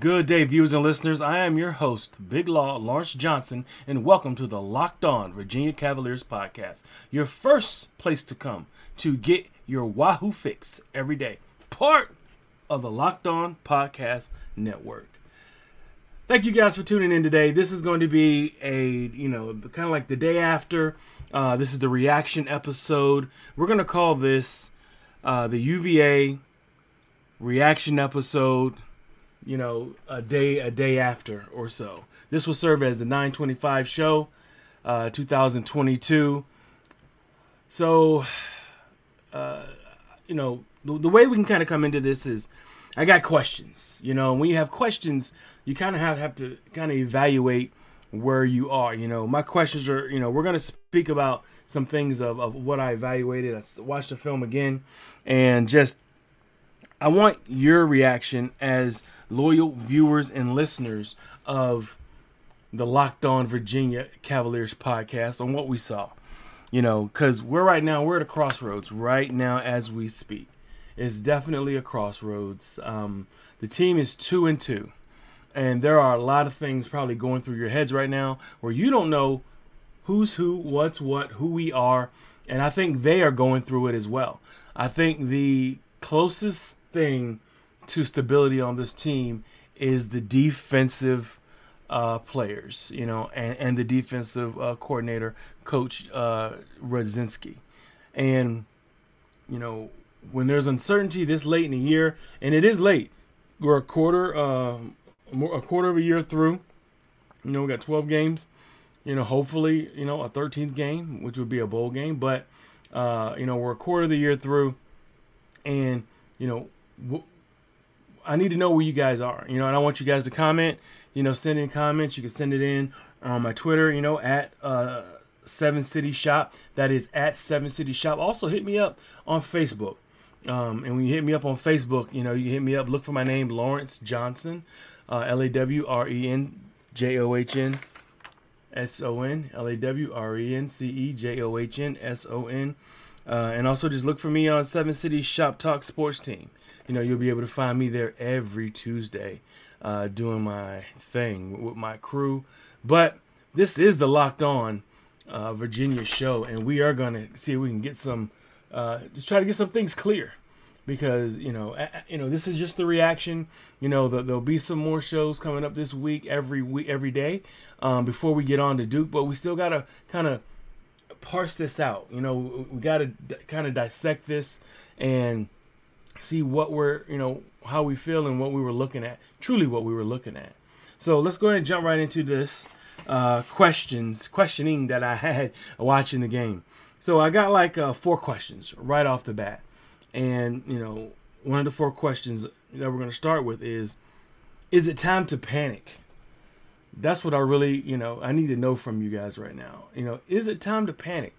Good day, viewers and listeners. I am your host, Big Law Lawrence Johnson, and welcome to the Locked On Virginia Cavaliers podcast, your first place to come to get your Wahoo fix every day, part of the Locked On Podcast Network. Thank you guys for tuning in today. This is going to be a, you know, kind of like the day after. Uh, this is the reaction episode. We're going to call this uh, the UVA reaction episode you know, a day a day after or so. This will serve as the 925 show, uh, 2022. So, uh, you know, the, the way we can kind of come into this is, I got questions. You know, when you have questions, you kind of have have to kind of evaluate where you are. You know, my questions are, you know, we're gonna speak about some things of, of what I evaluated. I watched the film again, and just I want your reaction as loyal viewers and listeners of the Locked On Virginia Cavaliers podcast on what we saw. You know, because we're right now, we're at a crossroads right now as we speak. It's definitely a crossroads. Um, the team is two and two, and there are a lot of things probably going through your heads right now where you don't know who's who, what's what, who we are, and I think they are going through it as well. I think the closest thing to stability on this team is the defensive uh, players, you know, and, and the defensive uh, coordinator, Coach uh. And, you know, when there's uncertainty this late in the year, and it is late, we're a quarter, uh, a quarter of a year through. You know, we got 12 games. You know, hopefully, you know, a 13th game, which would be a bowl game. But, uh, you know, we're a quarter of the year through, and you know, I need to know where you guys are, you know, and I want you guys to comment, you know, send in comments. You can send it in on my Twitter, you know, at uh, Seven City Shop. That is at Seven City Shop. Also, hit me up on Facebook. Um, and when you hit me up on Facebook, you know, you hit me up, look for my name, Lawrence Johnson, uh, L A W R E N J O H N S O N, L A W R E N C E J O H N S O N. Uh, and also just look for me on Seven Cities Shop Talk Sports Team you know, you'll be able to find me there every Tuesday uh, doing my thing with my crew. But this is the Locked On uh, Virginia show, and we are going to see if we can get some, uh, just try to get some things clear. Because you know, you know, this is just the reaction. You know, the, there'll be some more shows coming up this week, every week, every day, um, before we get on to Duke. But we still gotta kind of parse this out. You know, we gotta d- kind of dissect this and see what we're, you know, how we feel and what we were looking at, truly what we were looking at. So let's go ahead and jump right into this uh, questions, questioning that I had watching the game. So I got like uh, four questions right off the bat. And, you know, one of the four questions that we're going to start with is Is it time to panic? That's what I really, you know, I need to know from you guys right now. You know, is it time to panic?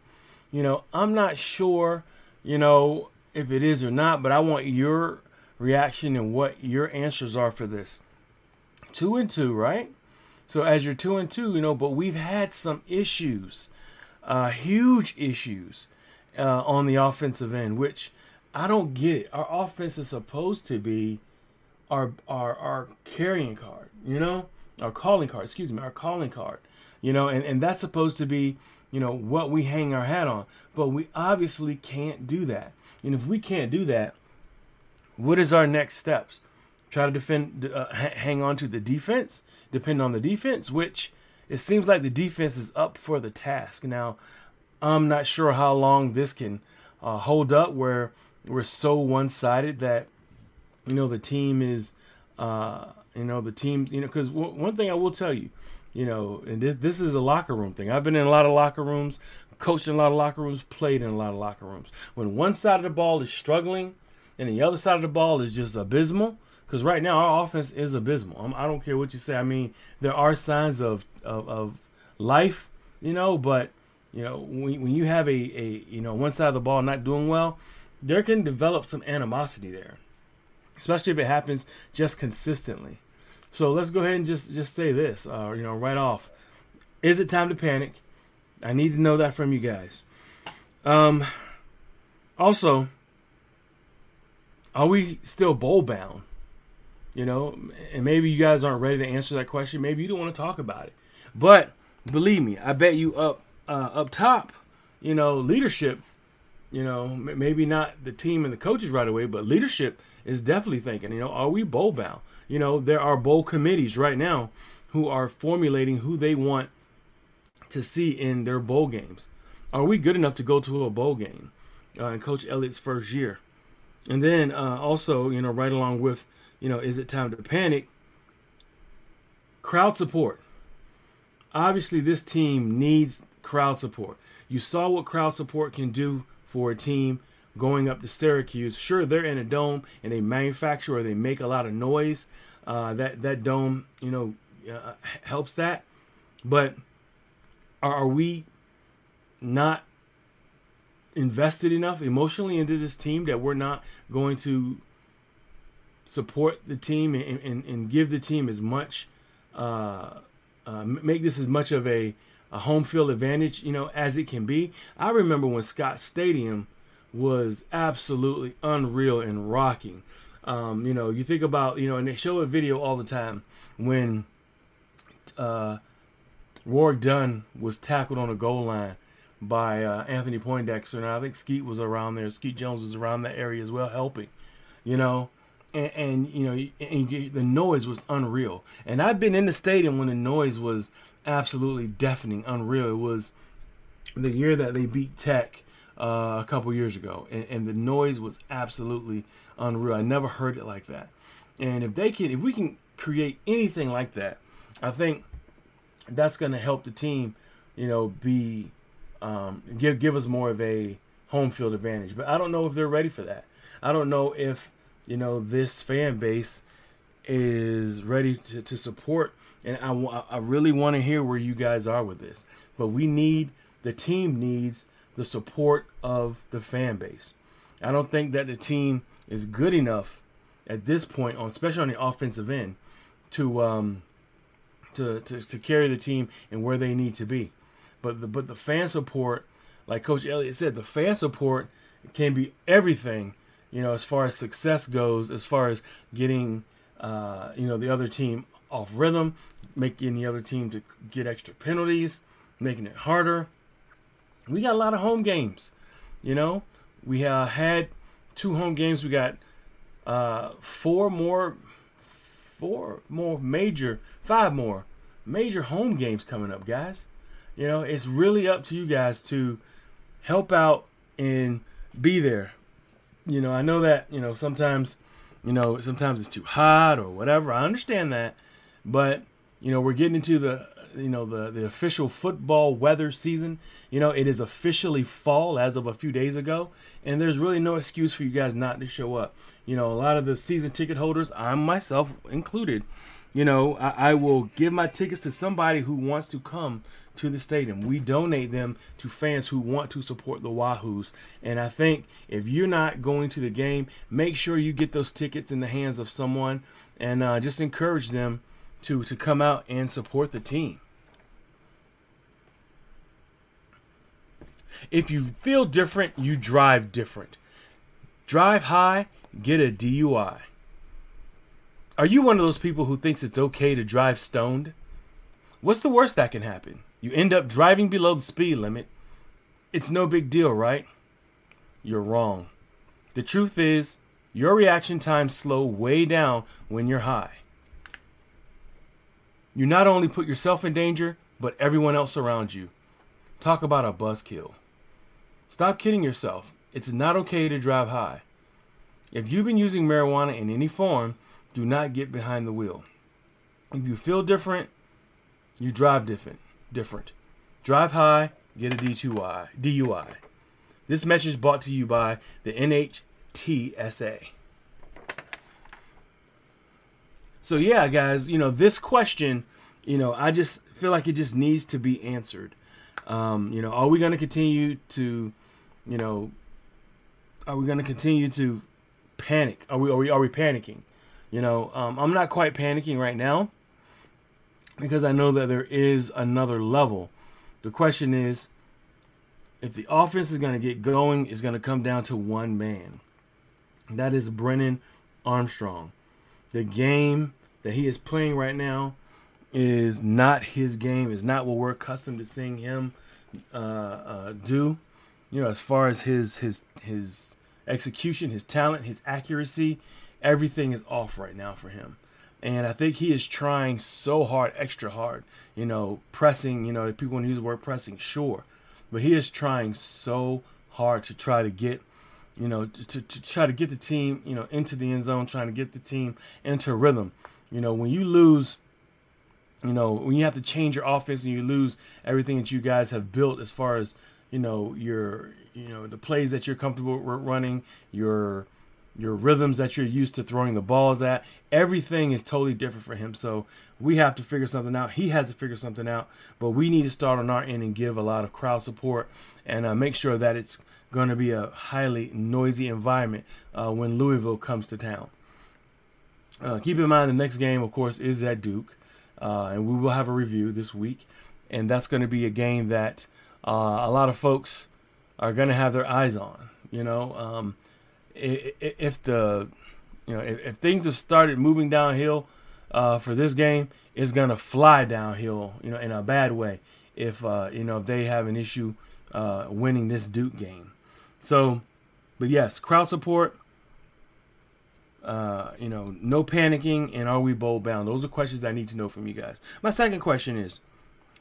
You know, I'm not sure, you know, if it is or not, but I want your reaction and what your answers are for this. Two and two, right? So as you're two and two, you know, but we've had some issues, uh, huge issues uh, on the offensive end, which I don't get it. Our offense is supposed to be our our our carrying card, you know, our calling card. Excuse me, our calling card, you know, and and that's supposed to be you know what we hang our hat on, but we obviously can't do that. And if we can't do that, what is our next steps? Try to defend, uh, hang on to the defense, depend on the defense, which it seems like the defense is up for the task. Now, I'm not sure how long this can uh, hold up where we're so one sided that, you know, the team is, uh, you know, the teams, you know, because w- one thing I will tell you, you know, and this this is a locker room thing. I've been in a lot of locker rooms coached in a lot of locker rooms, played in a lot of locker rooms. When one side of the ball is struggling and the other side of the ball is just abysmal, because right now our offense is abysmal. I'm, I do not care what you say. I mean, there are signs of, of, of life, you know, but you know when, when you have a, a you know one side of the ball not doing well, there can develop some animosity there, especially if it happens just consistently. So let's go ahead and just just say this, uh, you know, right off. Is it time to panic? I need to know that from you guys. Um, also, are we still bowl bound? You know, and maybe you guys aren't ready to answer that question. Maybe you don't want to talk about it. But believe me, I bet you up uh, up top, you know, leadership, you know, maybe not the team and the coaches right away, but leadership is definitely thinking, you know, are we bowl bound? You know, there are bowl committees right now who are formulating who they want to see in their bowl games. Are we good enough to go to a bowl game uh, in Coach Elliott's first year? And then uh, also, you know, right along with, you know, is it time to panic? Crowd support. Obviously, this team needs crowd support. You saw what crowd support can do for a team going up to Syracuse. Sure, they're in a dome and they manufacture or they make a lot of noise. Uh, that that dome, you know, uh, helps that. But are, are we not invested enough emotionally into this team that we're not going to support the team and, and, and give the team as much, uh, uh, make this as much of a, a home field advantage, you know, as it can be. I remember when Scott Stadium was absolutely unreal and rocking. Um, you know, you think about, you know, and they show a video all the time when uh, Warrick Dunn was tackled on the goal line by uh, Anthony Poindexter, and I think Skeet was around there. Skeet Jones was around that area as well, helping. You know, and, and you know, and the noise was unreal. And I've been in the stadium when the noise was absolutely deafening, unreal. It was the year that they beat Tech uh, a couple years ago, and, and the noise was absolutely unreal. I never heard it like that. And if they can, if we can create anything like that, I think that's going to help the team, you know, be um, give give us more of a home field advantage. But I don't know if they're ready for that. I don't know if you know this fan base is ready to, to support. And I, I really want to hear where you guys are with this. But we need the team needs the support of the fan base. I don't think that the team is good enough at this point, on especially on the offensive end, to um, to, to, to carry the team and where they need to be. But the but the fan support, like Coach Elliott said, the fan support can be everything. You know, as far as success goes, as far as getting uh, you know the other team off rhythm, making the other team to get extra penalties, making it harder. We got a lot of home games. You know, we uh, had two home games. We got uh, four more, four more major five more major home games coming up, guys. You know, it's really up to you guys to help out and be there. You know, I know that, you know, sometimes, you know, sometimes it's too hot or whatever. I understand that. But, you know, we're getting into the you know the the official football weather season. You know, it is officially fall as of a few days ago, and there's really no excuse for you guys not to show up. You know, a lot of the season ticket holders, I'm myself included, you know, I, I, will give my tickets to somebody who wants to come to the stadium. We donate them to fans who want to support the Wahoos. And I think if you're not going to the game, make sure you get those tickets in the hands of someone and uh, just encourage them to, to come out and support the team. If you feel different, you drive different. Drive high, get a DUI. Are you one of those people who thinks it's okay to drive stoned? What's the worst that can happen? You end up driving below the speed limit. It's no big deal, right? You're wrong. The truth is, your reaction times slow way down when you're high. You not only put yourself in danger, but everyone else around you. Talk about a buzzkill. Stop kidding yourself. It's not okay to drive high. If you've been using marijuana in any form, do not get behind the wheel. If you feel different, you drive different. Different. Drive high, get a D2I, DUI. This message brought to you by the NHTSA. So yeah, guys, you know this question, you know, I just feel like it just needs to be answered. Um, you know, are we going to continue to, you know, are we going to continue to panic? Are we are we are we panicking? You know, um, I'm not quite panicking right now because I know that there is another level. The question is if the offense is going to get going, it's going to come down to one man. That is Brennan Armstrong. the game that he is playing right now is not his game. Is not what we're accustomed to seeing him uh, uh, do. You know, as far as his his his execution, his talent, his accuracy, everything is off right now for him. And I think he is trying so hard, extra hard. You know, pressing. You know, people want to use the word pressing, sure, but he is trying so hard to try to get you know, to, to try to get the team, you know, into the end zone, trying to get the team into rhythm. You know, when you lose, you know, when you have to change your offense and you lose everything that you guys have built as far as, you know, your, you know, the plays that you're comfortable running, your, your rhythms that you're used to throwing the balls at, everything is totally different for him. So we have to figure something out. He has to figure something out, but we need to start on our end and give a lot of crowd support and uh, make sure that it's going to be a highly noisy environment uh, when Louisville comes to town. Uh, keep in mind the next game, of course, is at Duke, uh, and we will have a review this week, and that's going to be a game that uh, a lot of folks are going to have their eyes on. You know, um, if the you know if, if, things have started moving downhill uh, for this game, it's going to fly downhill. You know, in a bad way. If uh, you know if they have an issue winning this Duke game. So, but yes, crowd support. Uh, you know, no panicking, and are we bowl bound? Those are questions I need to know from you guys. My second question is,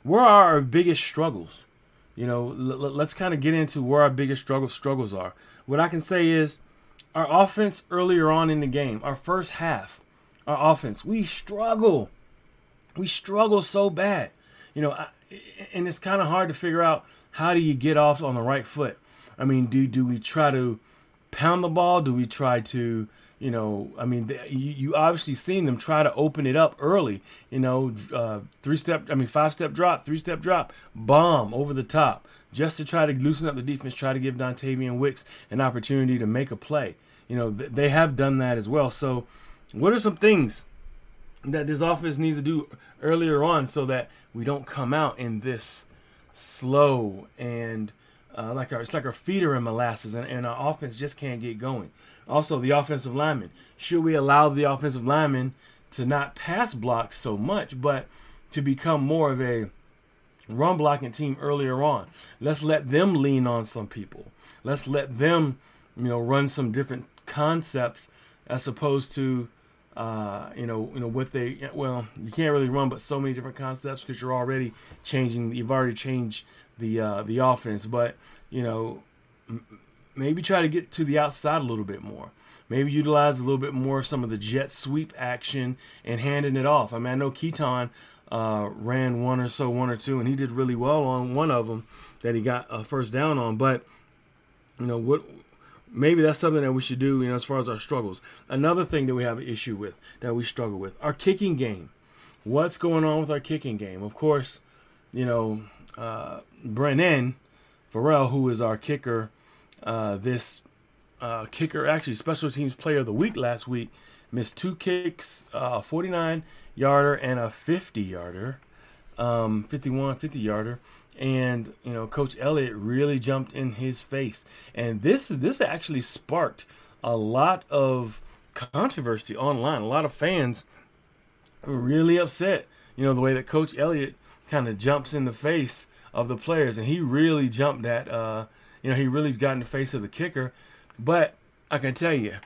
where are our biggest struggles? You know, l- let's kind of get into where our biggest struggles struggles are. What I can say is, our offense earlier on in the game, our first half, our offense, we struggle. We struggle so bad. You know, I, and it's kind of hard to figure out how do you get off on the right foot. I mean, do do we try to pound the ball? Do we try to you know, I mean, you, you obviously seen them try to open it up early. You know, uh, three step, I mean, five step drop, three step drop, bomb over the top, just to try to loosen up the defense, try to give Dontayvion Wicks an opportunity to make a play. You know, th- they have done that as well. So, what are some things that this offense needs to do earlier on so that we don't come out in this slow and uh, like our, it's like our feet are in molasses, and, and our offense just can't get going. Also, the offensive lineman. Should we allow the offensive lineman to not pass block so much, but to become more of a run blocking team earlier on? Let's let them lean on some people. Let's let them, you know, run some different concepts as opposed to, uh, you know, you know what they. Well, you can't really run, but so many different concepts because you're already changing. You've already changed the uh, the offense, but you know, m- maybe try to get to the outside a little bit more. Maybe utilize a little bit more of some of the jet sweep action and handing it off. I mean, I know Keytaon uh, ran one or so, one or two, and he did really well on one of them that he got a first down on. But you know what? Maybe that's something that we should do. You know, as far as our struggles. Another thing that we have an issue with that we struggle with our kicking game. What's going on with our kicking game? Of course, you know uh, Brendan Farrell, who is our kicker, uh, this uh, kicker, actually special teams player of the week last week, missed two kicks, uh, a 49 yarder and a 50 yarder, um, 51, 50 yarder. And you know, Coach Elliott really jumped in his face, and this this actually sparked a lot of controversy online. A lot of fans were really upset. You know, the way that Coach Elliott kind of jumps in the face of the players, and he really jumped at, uh, you know, he really got in the face of the kicker. But I can tell you,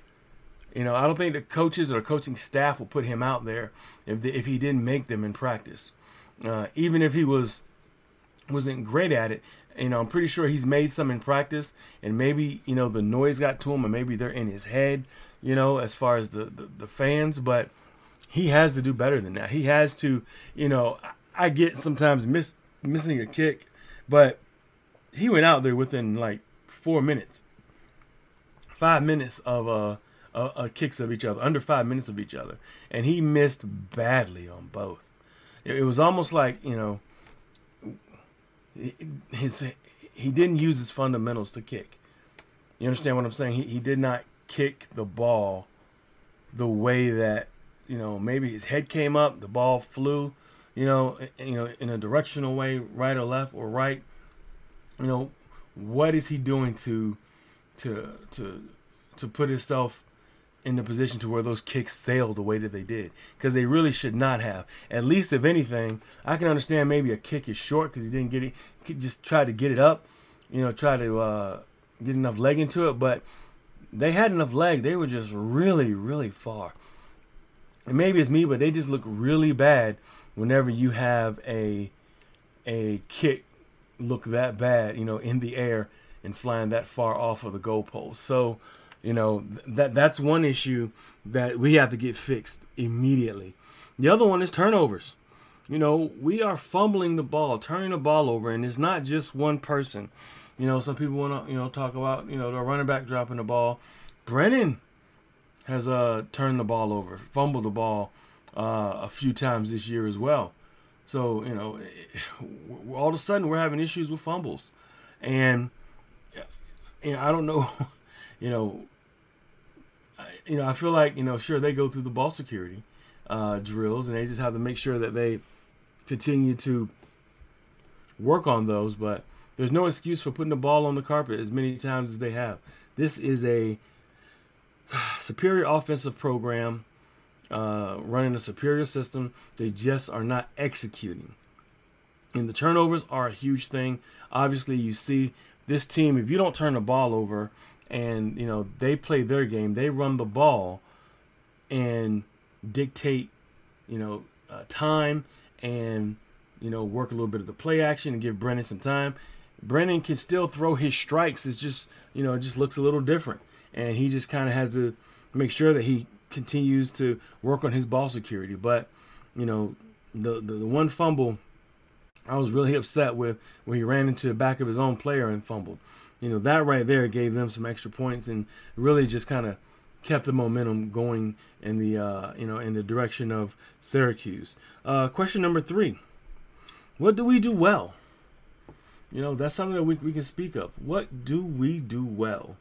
you know, I don't think the coaches or coaching staff will put him out there if the, if he didn't make them in practice. Uh, even if he was wasn't great at it, you know, I'm pretty sure he's made some in practice, and maybe you know the noise got to him, or maybe they're in his head, you know, as far as the the, the fans. But he has to do better than that. He has to, you know, I get sometimes miss, missing a kick, but he went out there within like four minutes, five minutes of uh, uh, uh, kicks of each other, under five minutes of each other, and he missed badly on both. It, it was almost like you know, his he didn't use his fundamentals to kick. You understand what I'm saying? He he did not kick the ball the way that you know maybe his head came up, the ball flew you know, you know, in a directional way, right or left or right. You know, what is he doing to to to to put himself in the position to where those kicks sailed the way that they did because they really should not have. At least, if anything, I can understand maybe a kick is short because he didn't get it. Just try to get it up, you know, try to uh, get enough leg into it. But they had enough leg. They were just really, really far. And maybe it's me, but they just look really bad whenever you have a a kick look that bad, you know, in the air and flying that far off of the goalpost. So, you know, that that's one issue that we have to get fixed immediately. The other one is turnovers. You know, we are fumbling the ball, turning the ball over, and it's not just one person. You know, some people want to, you know, talk about, you know, the running back dropping the ball. Brennan has uh, turned the ball over, fumbled the ball uh, a few times this year as well. So you know, eh, eh, all of a sudden we're having issues with fumbles, and eh, you know, I don't know, you know, I, you know, I feel like you know, sure they go through the ball security uh, drills, and they just have to make sure that they continue to work on those, but there's no excuse for putting the ball on the carpet as many times as they have. This is a superior offensive program uh, running a superior system. They just are not executing. And the turnovers are a huge thing. Obviously, you see this team, if you don't turn the ball over and, you know, they play their game, they run the ball and dictate, you know, uh, time and, you know, work a little bit of the play action and give Brennan some time. Brennan can still throw his strikes. It's just, you know, it just looks a little different. And he just kind of has to make sure that he continues to work on his ball security. But you know, the, the, the one fumble I was really upset with when he ran into the back of his own player and fumbled. You know, that right there gave them some extra points and really just kind of kept the momentum going in the uh, you know in the direction of Syracuse. Uh, question number three: What do we do well? You know, that's something that we we can speak of. What do we do well?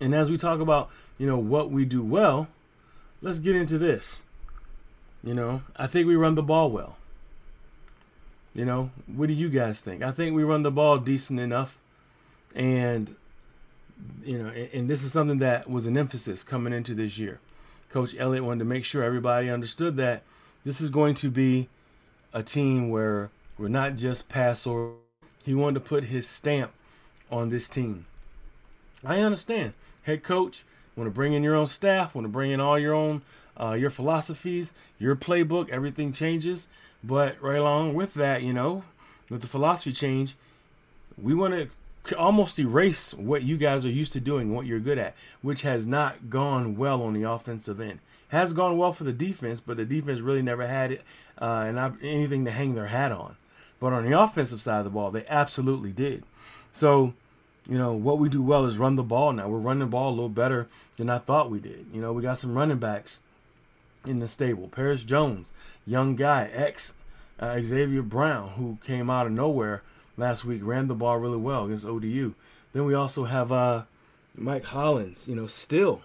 And as we talk about you know, what we do well, let's get into this. You know, I think we run the ball well. You know, what do you guys think? I think we run the ball decent enough. And, you know, and, this is something that was an emphasis coming into this year. Coach Elliott wanted to make sure everybody understood that this is going to be a team where we're not just pass or he wanted to put his stamp on this team. I understand. Head coach, want to bring in your own staff, want to bring in all your own uh, your philosophies, your playbook, everything changes. But right along with that, you know, with the philosophy change, we want to almost erase what you guys are used to doing, what you're good at, which has not gone well on the offensive end. Has gone well for the defense, but the defense really never had it uh, and anything to hang their hat on. But on the offensive side of the ball, they absolutely did. So you know, what we do well is run the ball now. We're running the ball a little better than I thought we did. You know, we got some running backs in the stable. Perris Jones, young guy, ex uh, Xavier Brown, who came out of nowhere last week, ran the ball really well against ODU. Then we also have uh, Mike Hollins, you know, still,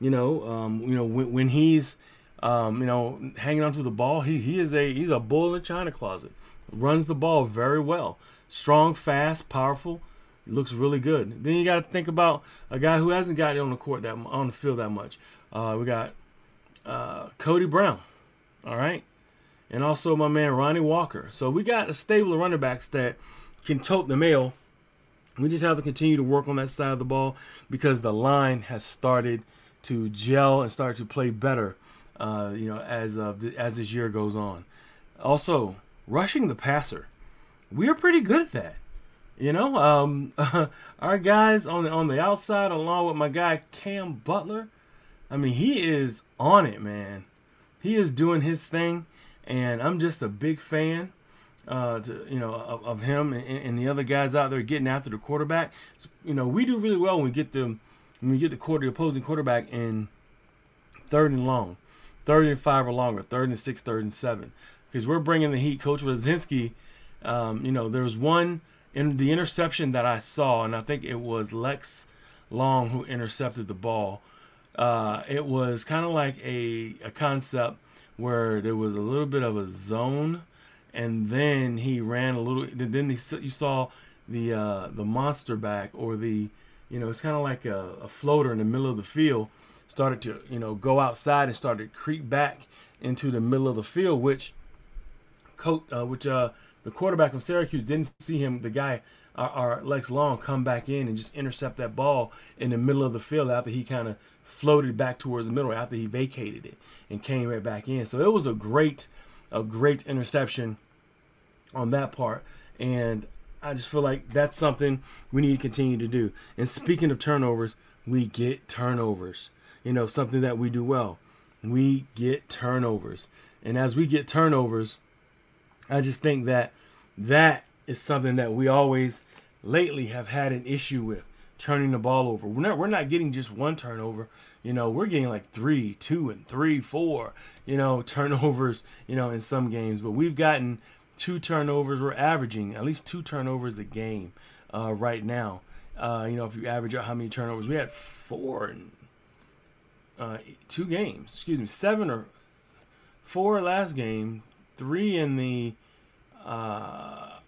you know, um, you know, when, when he's, um, you know, hanging onto the ball, he, he is a, he's a bull in a china closet. Runs the ball very well. Strong, fast, powerful looks really good. Then you got to think about a guy who hasn't got it on the court that on the field that much. Uh, we got uh, Cody Brown, all right, and also my man Ronnie Walker. So we got a stable of running backs that can tote the mail. We just have to continue to work on that side of the ball because the line has started to gel and start to play better. Uh, you know, as of the, as this year goes on. Also, rushing the passer, we are pretty good at that. You know, um, our guys on the on the outside, along with my guy Kam Butler. I mean, he is on it, man. He is doing his thing, and I'm just a big fan. Uh, to, you know, of, of him and, and, the other guys out there getting after the quarterback. So, you know, we do really well when we get them when we get the quarter the opposing quarterback in third and long, third and five or longer, third and six, third and seven, because we're bringing the heat. Coach Rudzinski, um, you know, there was one in the interception that I saw, and I think it was Lex Long who intercepted the ball. Uh, it was kind of like a, a concept where there was a little bit of a zone, and then he ran a little. Then he, you saw the uh, the monster back or the you know it's kind of like a, a, floater in the middle of the field. started to you know go outside and started to creep back into the middle of the field, which coach, uh, which uh, the quarterback from Syracuse didn't see him. The guy, our, our Lex Long, come back in and just intercept that ball in the middle of the field after he kind of floated back towards the middle after he vacated it and came right back in. So it was a great, a great interception on that part. And I just feel like that's something we need to continue to do. And speaking of turnovers, we get turnovers. You know, something that we do well. We get turnovers. And as we get turnovers, I just think that that is something that we always lately have had an issue with turning the ball over. We're not we're not getting just one turnover. You know, we're getting like three, two, and three, four. You know, turnovers. You know, in some games, but we've gotten two turnovers. We're averaging at least two turnovers a game uh, right now. Uh, you know, if you average out how many turnovers we had, four in uh, two games. Excuse me, seven or four last game, three in the uh,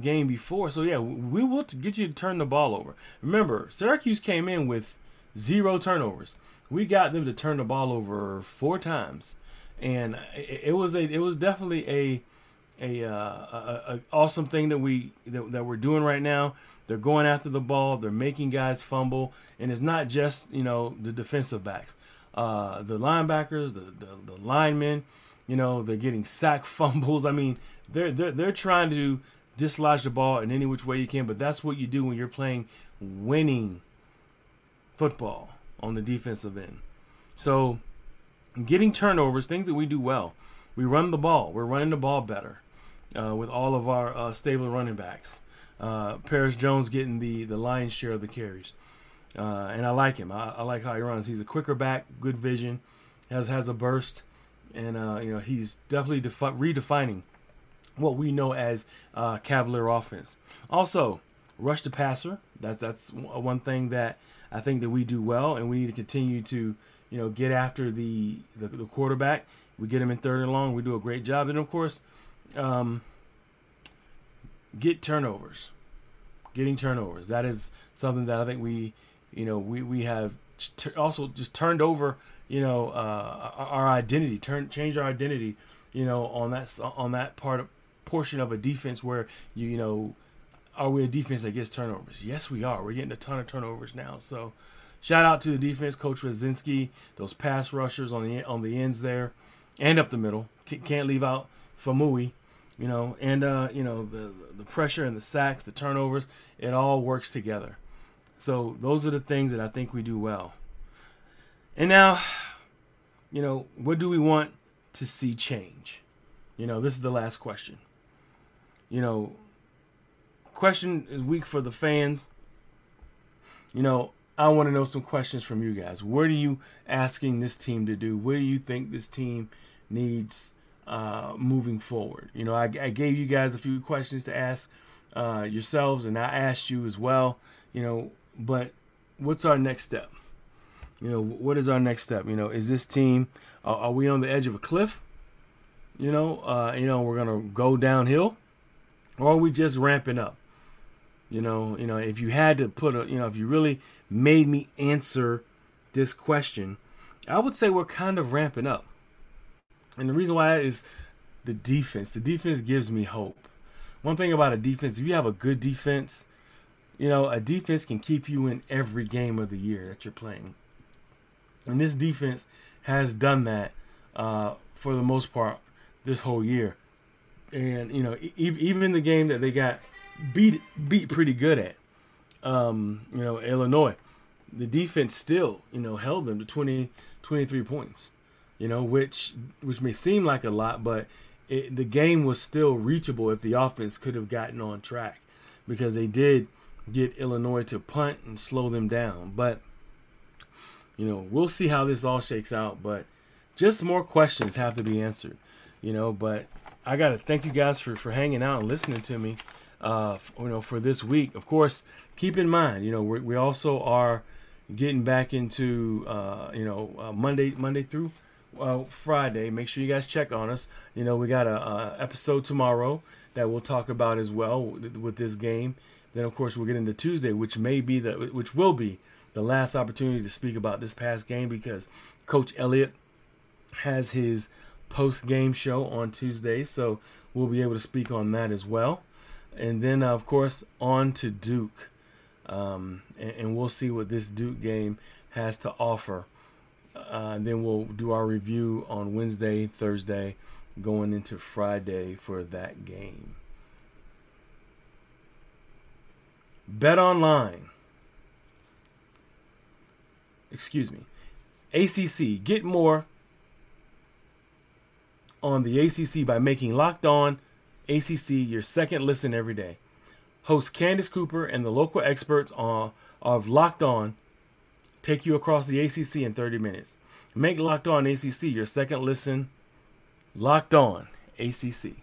game before. So yeah, we will get you to turn the ball over. Remember, Syracuse came in with zero turnovers. We got them to turn the ball over four times, and it, was a it was definitely a a, uh, a, a awesome thing that we that, that we're doing right now. They're going after the ball. They're making guys fumble, and it's not just you know the defensive backs, uh, the linebackers, the, the the linemen. You know they're getting sack fumbles. I mean they're they're they're trying to dislodge the ball in any which way you can. But that's what you do when you're playing winning football on the defensive end. So, getting turnovers, things that we do well. We run the ball. We're running the ball better uh, with all of our uh, stable running backs. Uh, Perris Jones getting the, the lion's share of the carries. Uh, and I like him. I, I, like how he runs. He's a quicker back, good vision, has has a burst, and uh, you know he's definitely defi- redefining what we know as uh, Cavalier offense. Also, rush the passer. That's that's one thing that I think that we do well, and we need to continue to you know get after the the, the quarterback. We get him in third and long. We do a great job, and of course, um, get turnovers. Getting turnovers. That is something that I think we you know we we have t- also just turned over you know uh, our identity, turn change our identity you know on that on that part of portion of a defense where you you know are we a defense that gets turnovers? Yes, we are. We're getting a ton of turnovers now. So, shout out to the defense coach Rudzinski, those pass rushers on the on the ends there, and up the middle. Can't leave out Faumui, you know, and uh, you know the the pressure and the sacks, the turnovers. It all works together. So those are the things that I think we do well. And now, you know, what do we want to see change? You know, this is the last question you know, question is weak for the fans. You know, I want to know some questions from you guys. What are you asking this team to do? What do you think this team needs uh, moving forward? You know, I, I, gave you guys a few questions to ask uh, yourselves, and I asked you as well. You know, but what's our next step? You know, what is our next step? You know, is this team? Uh, are we on the edge of a cliff? You know, uh, you know, we're gonna go downhill or are we just ramping up? You know, you know, if you had to put a, you know, if you really made me answer this question, I would say we're kind of ramping up. And the reason why is the defense. The defense gives me hope. One thing about a defense, if you have a good defense, you know, a defense can keep you in every game of the year that you're playing. And this defense has done that uh, for the most part this whole year. And you know even in the game that they got beat beat pretty good at, um, you know Illinois, the defense still you know held them to 20, 23 points, you know which which may seem like a lot, but it, the game was still reachable if the offense could have gotten on track because they did get Illinois to punt and slow them down, but you know we'll see how this all shakes out, but just more questions have to be answered, you know, but I got to thank you guys for, for hanging out and listening to me. Uh, you know, for this week, of course, keep in mind, you know, we we also are getting back into, uh, you know, uh, Monday Monday through uh, Friday. Make sure you guys check on us. You know, we got a, a, episode tomorrow that we'll talk about as well with, with this game. Then, of course, we'll get into Tuesday, which may be the which will be the last opportunity to speak about this past game because Coach Elliott has his post game show on Tuesday, so we'll be able to speak on that as well. And then, uh, of course, on to Duke. Um, and, and, we'll see what this Duke game has to offer. Uh, then we'll do our review on Wednesday, Thursday, going into Friday for that game. Bet online. Excuse me. ACC. Get more on the ACC by making Locked On ACC your second listen every day. Host Candace Cooper and the local experts on, of Locked On take you across the ACC in 30 minutes. Make Locked On ACC your second listen. Locked On ACC.